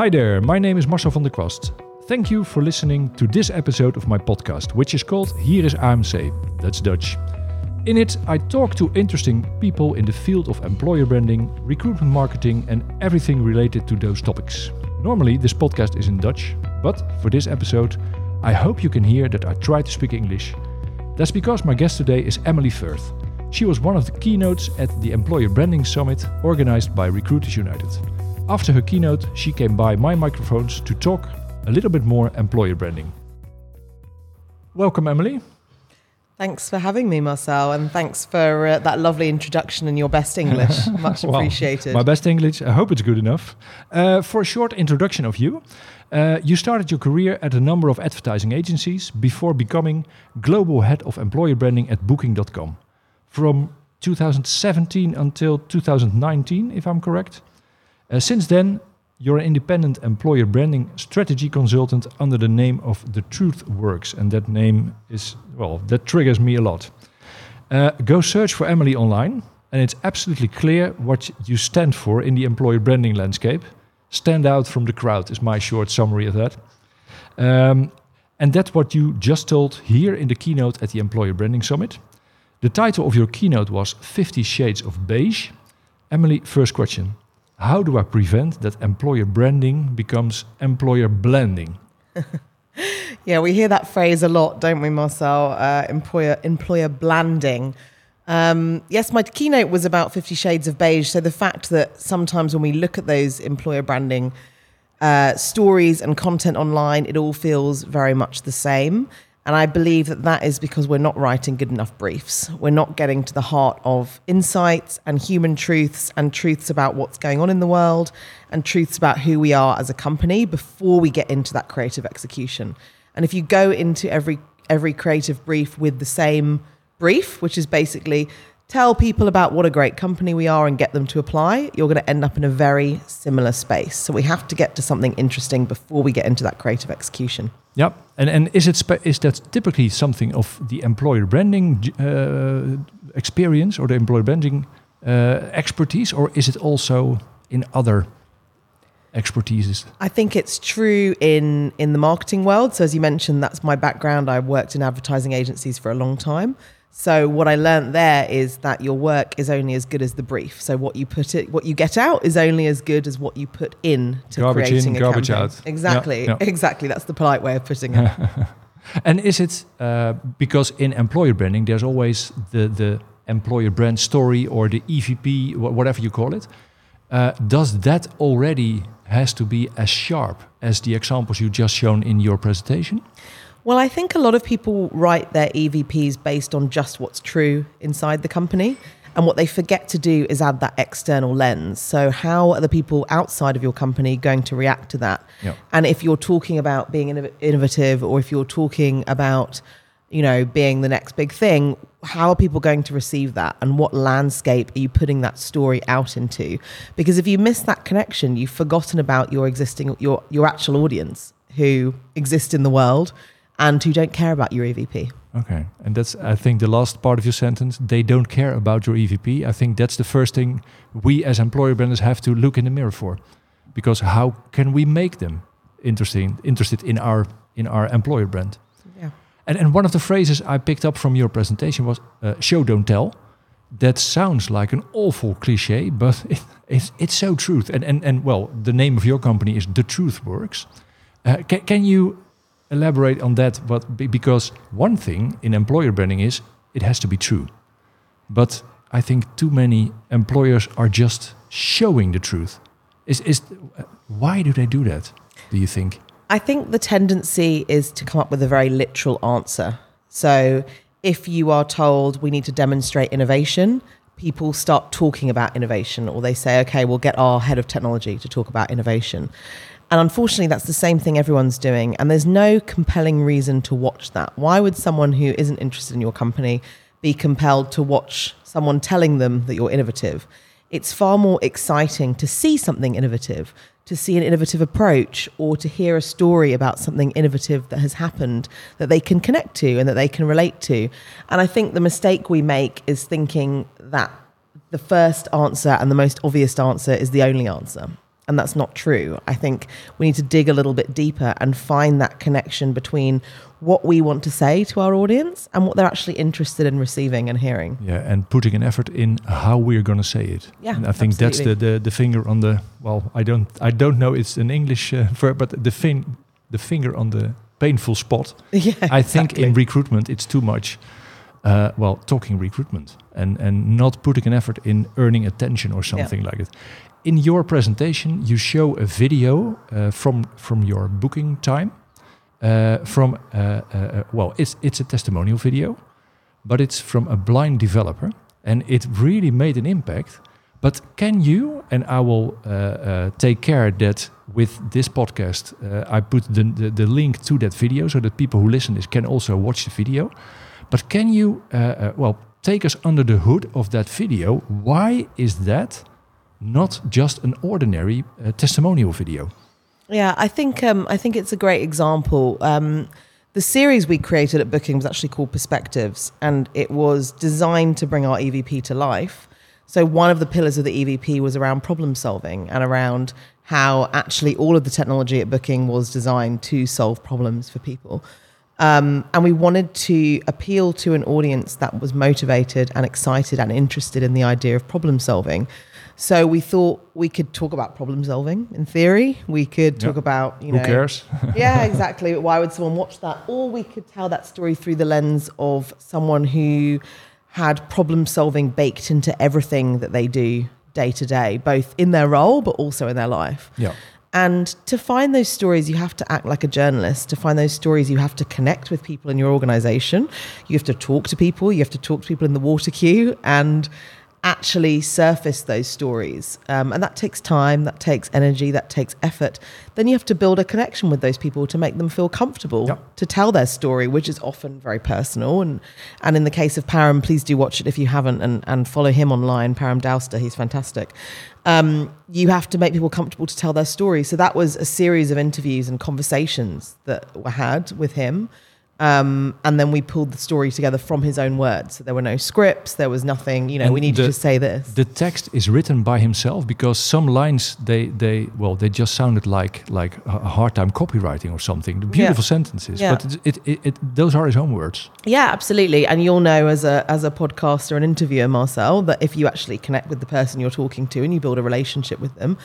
Hi there, my name is Marcel van der Kwast. Thank you for listening to this episode of my podcast, which is called Hier is AMC. That's Dutch. In it, I talk to interesting people in the field of employer branding, recruitment marketing, and everything related to those topics. Normally, this podcast is in Dutch, but for this episode, I hope you can hear that I try to speak English. That's because my guest today is Emily Firth. She was one of the keynotes at the Employer Branding Summit organized by Recruiters United. After her keynote, she came by my microphones to talk a little bit more employer branding. Welcome, Emily. Thanks for having me, Marcel, and thanks for uh, that lovely introduction in your best English. Much Well, appreciated. my best English. I hope it's good enough. Uh, for a short introduction of you, uh, you started your career at a number of advertising agencies before becoming global head of employer branding at Booking.com. From 2017 until 2019, if I'm correct. Uh, since then, you're an independent employer branding strategy consultant under the name of The Truth Works, and that name is, well, that triggers me a lot. Uh, go search for Emily online, and it's absolutely clear what you stand for in the employer branding landscape. Stand out from the crowd is my short summary of that. Um, and that's what you just told here in the keynote at the Employer Branding Summit. The title of your keynote was 50 Shades of Beige. Emily, first question How do I prevent that employer branding becomes employer blending? yeah, we hear that phrase a lot, don't we, Marcel? Uh, employer employer blanding. Um, yes, my keynote was about Fifty Shades of Beige. So the fact that sometimes when we look at those employer branding uh, stories and content online, it all feels very much the same. And I believe that that is because we're not writing good enough briefs. We're not getting to the heart of insights and human truths and truths about what's going on in the world and truths about who we are as a company before we get into that creative execution. And if you go into every every creative brief with the same brief, which is basically tell people about what a great company we are and get them to apply, you're going to end up in a very similar space. So we have to get to something interesting before we get into that creative execution. Yeah, and and is it is that typically something of the employer branding uh, experience or the employer branding uh, expertise, or is it also in other expertises? I think it's true in in the marketing world. So as you mentioned, that's my background. I worked in advertising agencies for a long time. So what I learned there is that your work is only as good as the brief. So what you put it, what you get out is only as good as what you put in to Garbage in, creating a garbage campaign. out. Yeah, Exactly, yeah. exactly. That's the polite way of putting it. And is it uh, because in employer branding there's always the the employer brand story or the EVP, whatever you call it? Uh, does that already has to be as sharp as the examples you just shown in your presentation? Well, I think a lot of people write their EVPs based on just what's true inside the company. And what they forget to do is add that external lens. So, how are the people outside of your company going to react to that? Yeah. And if you're talking about being innov- innovative or if you're talking about, you know, being the next big thing, how are people going to receive that? And what landscape are you putting that story out into? Because if you miss that connection, you've forgotten about your existing, your, your actual audience who exist in the world and who don't care about your EVP. Okay, and that's I think the last part of your sentence. They don't care about your EVP. I think that's the first thing we as employer branders have to look in the mirror for, because how can we make them interesting, interested in our in our employer brand? Yeah. And and one of the phrases I picked up from your presentation was uh, "show don't tell." That sounds like an awful cliche, but it, it's it's so truth. And and and well, the name of your company is The Truth Works. Uh, can, can you elaborate on that? But because one thing in employer branding is it has to be true, but I think too many employers are just showing the truth. Is is why do they do that? Do you think? I think the tendency is to come up with a very literal answer. So if you are told we need to demonstrate innovation, people start talking about innovation or they say, okay, we'll get our head of technology to talk about innovation. And unfortunately, that's the same thing everyone's doing. And there's no compelling reason to watch that. Why would someone who isn't interested in your company be compelled to watch someone telling them that you're innovative? It's far more exciting to see something innovative, to see an innovative approach, or to hear a story about something innovative that has happened that they can connect to and that they can relate to. And I think the mistake we make is thinking that the first answer and the most obvious answer is the only answer. And that's not true. I think we need to dig a little bit deeper and find that connection between what we want to say to our audience and what they're actually interested in receiving and hearing. Yeah, and putting an effort in how we're going to say it. Yeah, and I think that's the, the the finger on the well. I don't I don't know it's an English uh, verb, but the fin the finger on the painful spot. yeah, I think in recruitment it's too much. Uh, well, talking recruitment and and not putting an effort in earning attention or something like it. In your presentation, you show a video uh, from from your booking time. Uh, from uh, uh, uh, well, it's it's a testimonial video, but it's from a blind developer, and it really made an impact. But can you and I will take care that with this podcast, I put the, the the link to that video so that people who listen this can also watch the video. But can you, well, take us under the hood of that video? Why is that not just an ordinary uh, testimonial video? Yeah, I think um, I think it's a great example. Um, the series we created at Booking was actually called Perspectives, and it was designed to bring our EVP to life. So one of the pillars of the EVP was around problem solving and around how actually all of the technology at Booking was designed to solve problems for people. Um, and we wanted to appeal to an audience that was motivated and excited and interested in the idea of problem solving. So we thought we could talk about problem solving in theory. We could talk Yeah. about, you Who know, cares? yeah, exactly. Why would someone watch that? Or we could tell that story through the lens of someone who had problem solving baked into everything that they do day to day, both in their role but also in their life. yeah. And to find those stories, you have to act like a journalist. To find those stories, you have to connect with people in your organization. You have to talk to people. You have to talk to people in the water queue and actually surface those stories. Um, and that takes time, that takes energy, that takes effort. Then you have to build a connection with those people to make them feel comfortable Yep. to tell their story, which is often very personal. And and in the case of Param, please do watch it if you haven't and, and follow him online, Param Dowster. He's fantastic. Um, you have to make people comfortable to tell their story. So that was a series of interviews and conversations that were had with him. Um, and then we pulled the story together from his own words. So there were no scripts, there was nothing, you know, And we need the- to say this. The text is written by himself because some lines they they well they just sounded like like a hard time copywriting or something. The beautiful sentences, Yeah. but it, it, it, those are his own words. Yeah, absolutely. And you'll know as a as a podcaster and interviewer, Marcel, that if you actually connect with the person you're talking to and you build a relationship with them,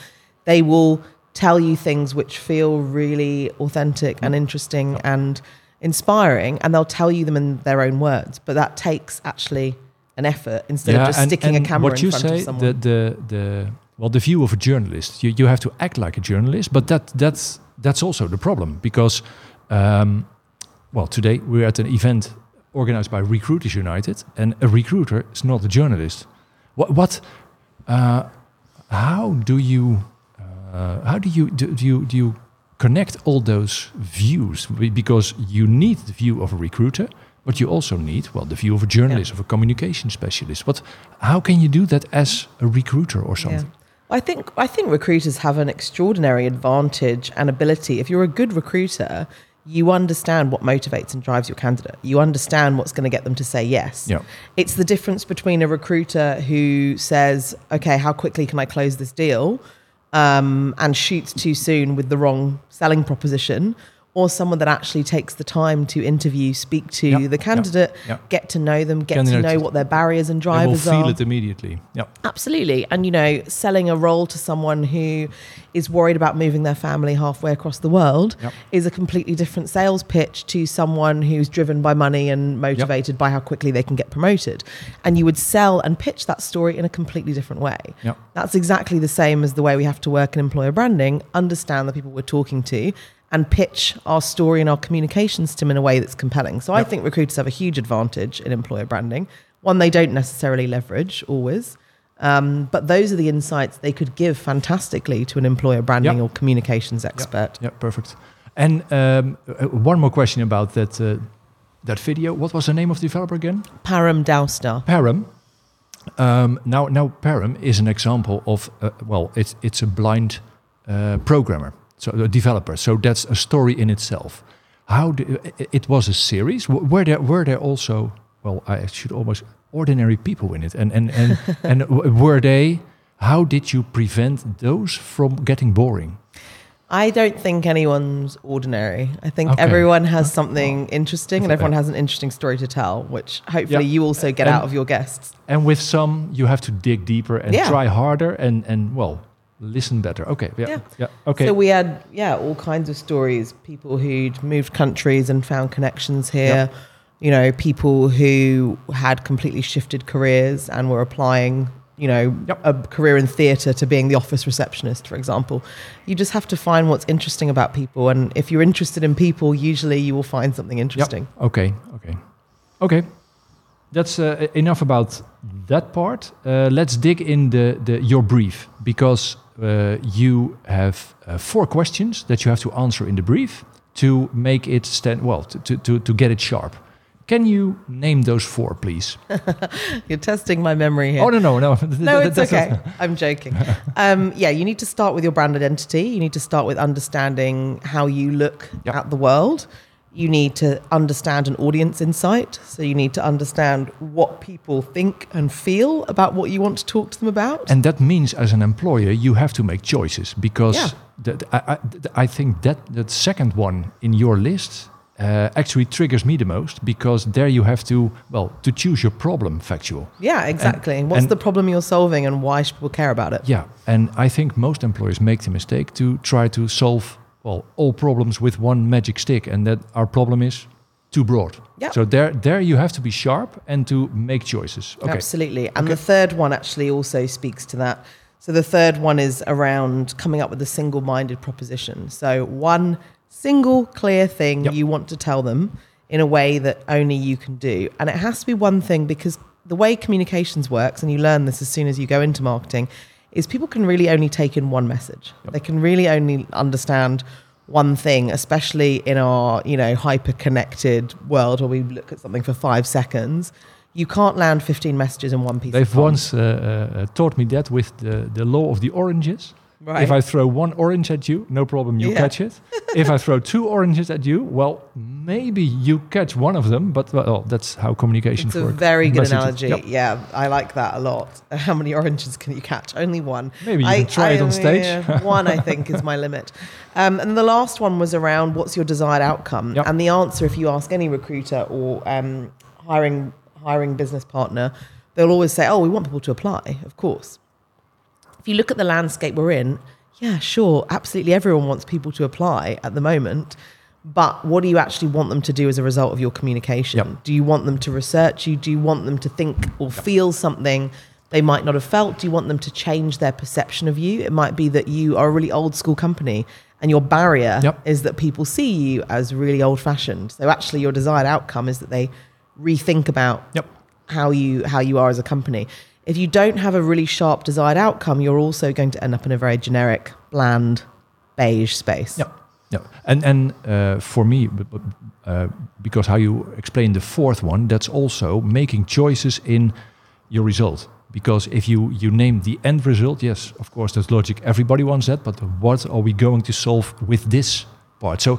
they will tell you things which feel really authentic and interesting and inspiring, and they'll tell you them in their own words. But that takes actually an effort instead of just sticking a camera what in you front say, of someone. the the the well the view of a journalist. You you have to act like a journalist, but that that's that's also the problem because um, well today we're at an event organized by Recruiters United, and a recruiter is not a journalist. What what uh, how do you uh, how do you do, do you do you connect all those views because you need the view of a recruiter but you also need well the view of a journalist of a communication specialist But how can you do that as a recruiter or something I think I think recruiters have an extraordinary advantage and ability. If you're a good recruiter, you understand what motivates and drives your candidate. You understand what's going to get them to say yes. Yeah. It's the difference between a recruiter who says, "Okay, how quickly can I close this deal?" Um, and shoots too soon with the wrong selling proposition, or someone that actually takes the time to interview, speak to Yeah, the candidate, yeah. get to know them, get to know what their barriers and they will feel are. it immediately yeah Absolutely. And, you know, selling a role to someone who is worried about moving their family halfway across the world Yep. is a completely different sales pitch to someone who's driven by money and motivated by how quickly they can get promoted. And you would sell and pitch that story in a completely different way. Yep. That's exactly the same as the way we have to work in employer branding, understand the people we're talking to. And pitch our story and our communications to them in a way that's compelling. So I think recruiters have a huge advantage in employer branding. One they don't necessarily leverage always, um, but those are the insights they could give fantastically to an employer branding Yep. or communications expert. yeah perfect and um, uh, one more question about that uh, that video what was the name of the developer again Param Dowstar. Param. Um, now, now Param is an example of uh, well, it's it's a blind uh, programmer, so a developer. So that's a story in itself. How do, it- it was a series? Were there were there also well, I should almost ordinary people in it, and and and and were they? how did you prevent those from getting boring? I don't think anyone's ordinary. I think Okay. everyone has something interesting and everyone has an interesting story to tell, which hopefully Yeah. you also get And- out of your guests. And with some, you have to dig deeper and Yeah. try harder and, and well, listen better. Okay. Yeah. Yeah. Yeah. Okay. So we had, yeah, all kinds of stories. People who'd moved countries and found connections here. You know, people who had completely shifted careers and were applying, you know, Yep. a career in theatre to being the office receptionist, for example. You just have to find what's interesting about people. And if you're interested in people, usually you will find something interesting. Yep. Okay. Okay. Okay. That's uh, enough about that part. Uh, let's dig in the, the your brief because uh, you have uh, four questions that you have to answer in the brief to make it stand well to, to, to, get it sharp. Can you name those four, please? You're testing my memory here. Oh no no no No, it's okay. I'm joking. Um, yeah, you need to start with your brand identity. You need to start with understanding how you look Yep. at the world. You need to understand an audience insight. So you need to understand what people think and feel about what you want to talk to them about. And that means, as an employer, you have to make choices because Yeah. that, I, I, I think that that second one in your list uh, actually triggers me the most because there you have to well to choose your problem factual. yeah, exactly. What's and- the problem you're solving and why should people care about it? Yeah, and I think most employers make the mistake to try to solve well all problems with one magic stick, and that our problem is too broad. Yeah. So there, there you have to be sharp and to make choices. Okay. Absolutely. And the third one actually also speaks to that. So the third one is around coming up with a single minded proposition. So one single clear thing Yep. you want to tell them in a way that only you can do. And it has to be one thing because the way communications works, and you learn this as soon as you go into marketing, is people can really only take in one message. They can really only understand one thing, especially in our, you know, hyper connected world where we look at something for five seconds. You can't land 15 messages in one piece of They've once uh, uh, taught me that with the, the law of the oranges. Right. If I throw one orange at you, no problem, you Yeah. catch it. if I throw two oranges at you, well, maybe you catch one of them, but well, that's how communication works. It's a very good Messages. analogy. Yep. Yeah, I like that a lot. How many oranges can you catch? Only one. Maybe you I, can try it on stage. yeah, one, I think, is my limit. Um, and the last one was around what's your desired outcome. Yep. And the answer, if you ask any recruiter or um, hiring hiring business partner, they'll always say, "Oh, we want people to apply." Of course. If you look at the landscape we're in, yeah, sure, absolutely, everyone wants people to apply at the moment. But what do you actually want them to do as a result of your communication? Yep. Do you want them to research you? Do you want them to think or feel something they might not have felt? Do you want them to change their perception of you? It might be that you are a really old school company and your barrier Yep. is that people see you as really old fashioned. So actually your desired outcome is that they rethink about Yep. how you how you are as a company. If you don't have a really sharp desired outcome, you're also going to end up in a very generic, bland, beige space. Yeah, yeah, and and uh, for me, uh, because how you explain the fourth one, that's also making choices in your result. Because if you you name the end result, yes, of course that's logic. Everybody wants that, but what are we going to solve with this part? So.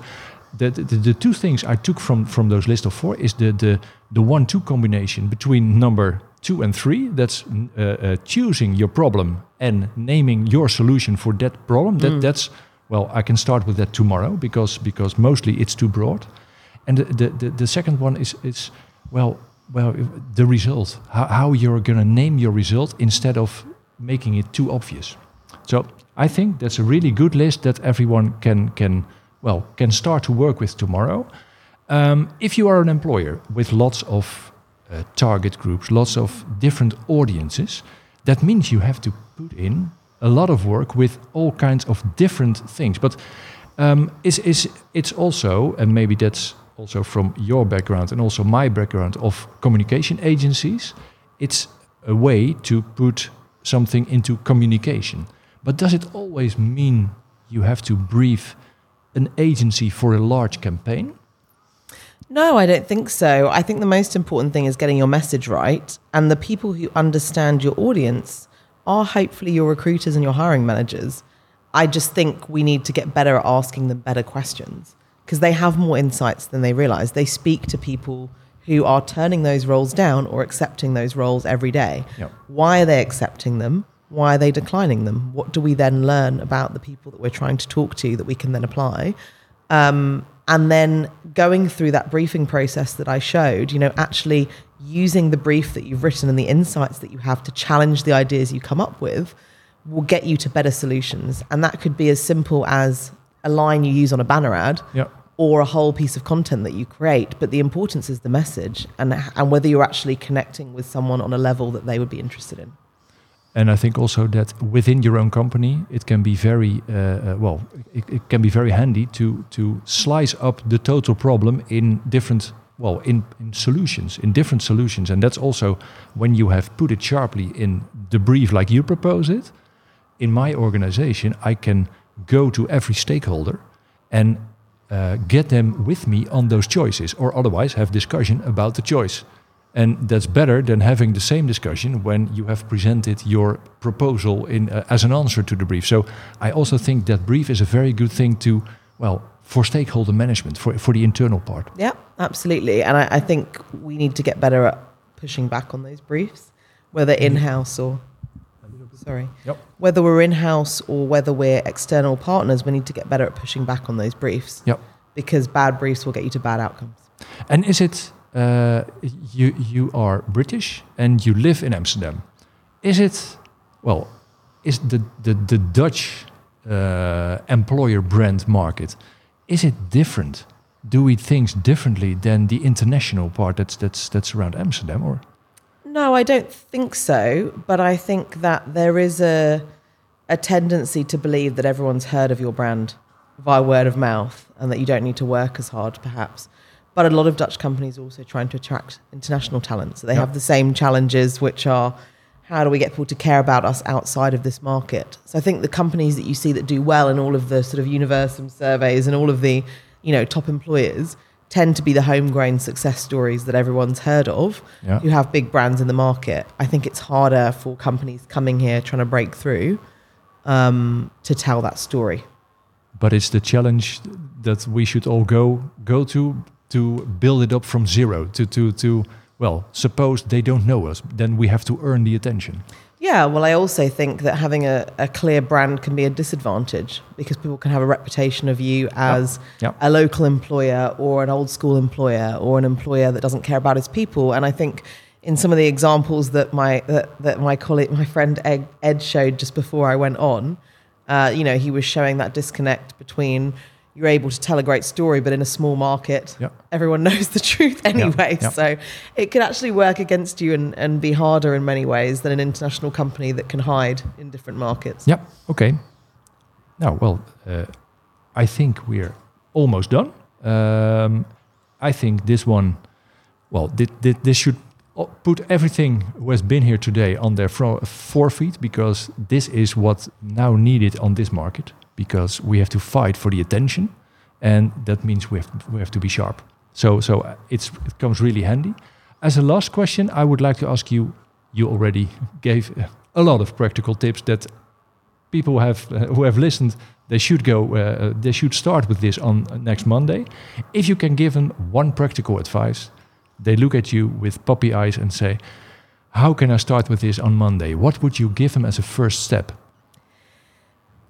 The, the, the two things I took from, from those list of four is the, the, the one-two combination between number two and three. That's uh, uh, choosing your problem and naming your solution for that problem. That, That's well, I can start with that tomorrow because because mostly it's too broad. And the the, the, the second one is is well well the result how, how you're gonna name your result instead of making it too obvious. So I think that's a really good list that everyone can can well can start to work with tomorrow. Um, if you are an employer with lots of uh, target groups, lots of different audiences, that means you have to put in a lot of work with all kinds of different things. But um, is is it's also, and maybe that's also from your background and also my background of communication agencies, it's a way to put something into communication. But does it always mean you have to brief an agency for a large campaign? No, I don't think so. I think the most important thing is getting your message right. And the people who understand your audience are hopefully your recruiters and your hiring managers. I just think we need to get better at asking them better questions because they have more insights than they realize. They speak to people who are turning those roles down or accepting those roles every day. Yep. Why are they accepting them? why are they declining them? What do we then learn about the people that we're trying to talk to that we can then apply? Um, and then going through that briefing process that I showed, you know, actually using the brief that you've written and the insights that you have to challenge the ideas you come up with will get you to better solutions. And that could be as simple as a line you use on a banner ad Yeah. or a whole piece of content that you create. But the importance is the message and, and whether you're actually connecting with someone on a level that they would be interested in. And I think also that within your own company, it can be very uh, uh, well. It, it can be very handy to to slice up the total problem in different well in, in solutions, in different solutions, and that's also when you have put it sharply in the brief, like you propose it. In my organization, I can go to every stakeholder and uh, get them with me on those choices, or otherwise have discussion about the choice. And that's better than having the same discussion when you have presented your proposal in uh, as an answer to the brief. So I also think that brief is a very good thing to, well, for stakeholder management, for, for the internal part. Yeah, absolutely. And I, I think we need to get better at pushing back on those briefs, whether in house or, sorry, Yep. whether we're in house or whether we're external partners, we need to get better at pushing back on those briefs Yep. because bad briefs will get you to bad outcomes. And is it uh, you you are British and you live in Amsterdam? Is it well? Is the the, the Dutch uh, employer brand market is it different? Do we things differently than the international part that's that's that's around Amsterdam or? No, I don't think so. But I think that there is a a tendency to believe that everyone's heard of your brand via word of mouth and that you don't need to work as hard, perhaps. But a lot of Dutch companies are also trying to attract international talent. So they Yeah. have the same challenges, which are how do we get people to care about us outside of this market? So I think the companies that you see that do well in all of the sort of Universum surveys and all of the, you know, top employers tend to be the homegrown success stories that everyone's heard of Yeah. who have big brands in the market. I think it's harder for companies coming here trying to break through um, to tell that story. But it's the challenge that we should all go go to to build it up from zero. To to to well, suppose they don't know us, then we have to earn the attention. Yeah, well, I also think that having a, a clear brand can be a disadvantage because people can have a reputation of you as Yep. a local employer or an old school employer or an employer that doesn't care about its people. And I think in some of the examples that my that, that my colleague, my friend Ed, Ed showed just before I went on, uh, you know, he was showing that disconnect between you're able to tell a great story, but in a small market, Yep. everyone knows the truth anyway. Yep. So it can actually work against you and, and be harder in many ways than an international company that can hide in different markets. Yep. Okay. Now, well, uh, I think we're almost done. Um, I think this one, well, thi- this should put everything who has been here today on their fro- forefeet because this is what now needed on this market because we have to fight for the attention, and that means we have we have to be sharp. So so uh, it's it comes really handy. As a last question, I would like to ask you. You already gave uh, a lot of practical tips that people have uh, who have listened they should go uh, they should start with this on uh, next monday if you can give them one practical advice they look at you with puppy eyes and say how can i start with this on monday what would you give them as a first step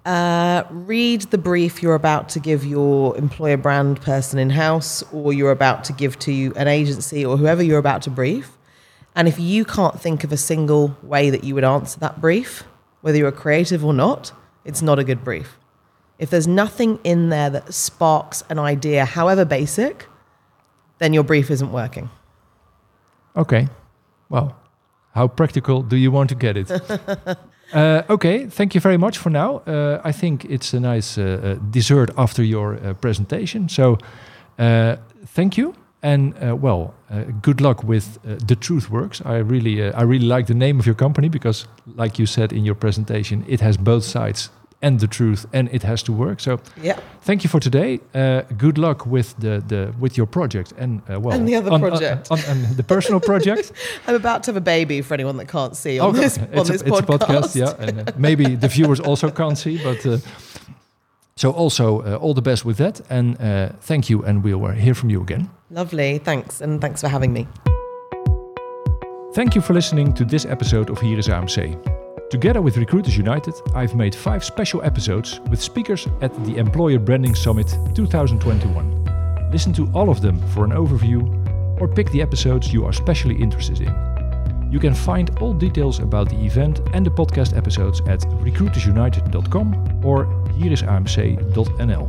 Uh, read the brief you're about to give your employer brand person in house, or you're about to give to an agency, or whoever you're about to brief. And if you can't think of a single way that you would answer that brief, whether you're creative or not, it's not a good brief. If there's nothing in there that sparks an idea, however basic, then your brief isn't working. okay well how practical do you want to get it uh, okay thank you very much for now. Uh, i think it's a nice uh, uh, dessert after your uh, presentation. So uh, thank you and well good luck with the truth works. I really i really like the name of your company because like you said in your presentation it has both sides and the truth and it has to work so Yeah. thank you for today uh, good luck with the, the with your project and uh, well And the other on- project. on, on, the personal project I'm about to have a baby for anyone that can't see on Okay, this, on it's, this a, it's a podcast. podcast, yeah, and uh, maybe the viewers also can't see, but uh, so also uh, all the best with that, and uh, thank you, and we'll hear from you again. Lovely. Thanks. And thanks for having me. Thank you for listening to this episode of Hier is AMC. Together with Recruiters United, I've made five special episodes with speakers at the Employer Branding Summit 2021. Listen to all of them for an overview or pick the episodes you are specially interested in. You can find all details about the event and the podcast episodes at recruitersunited.com or hierisamc.nl.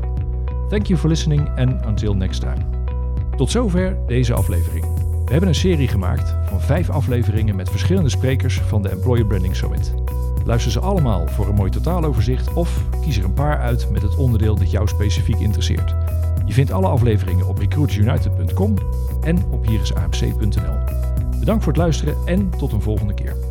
Thank you for listening and until next time. Tot zover deze aflevering. We hebben een serie gemaakt van vijf afleveringen met verschillende sprekers van de Employer Branding Summit. Luister ze allemaal voor een mooi totaaloverzicht of kies er een paar uit met het onderdeel dat jou specifiek interesseert. Je vindt alle afleveringen op recruitersunited.com en op hierisamc.nl. Bedankt voor het luisteren en tot een volgende keer.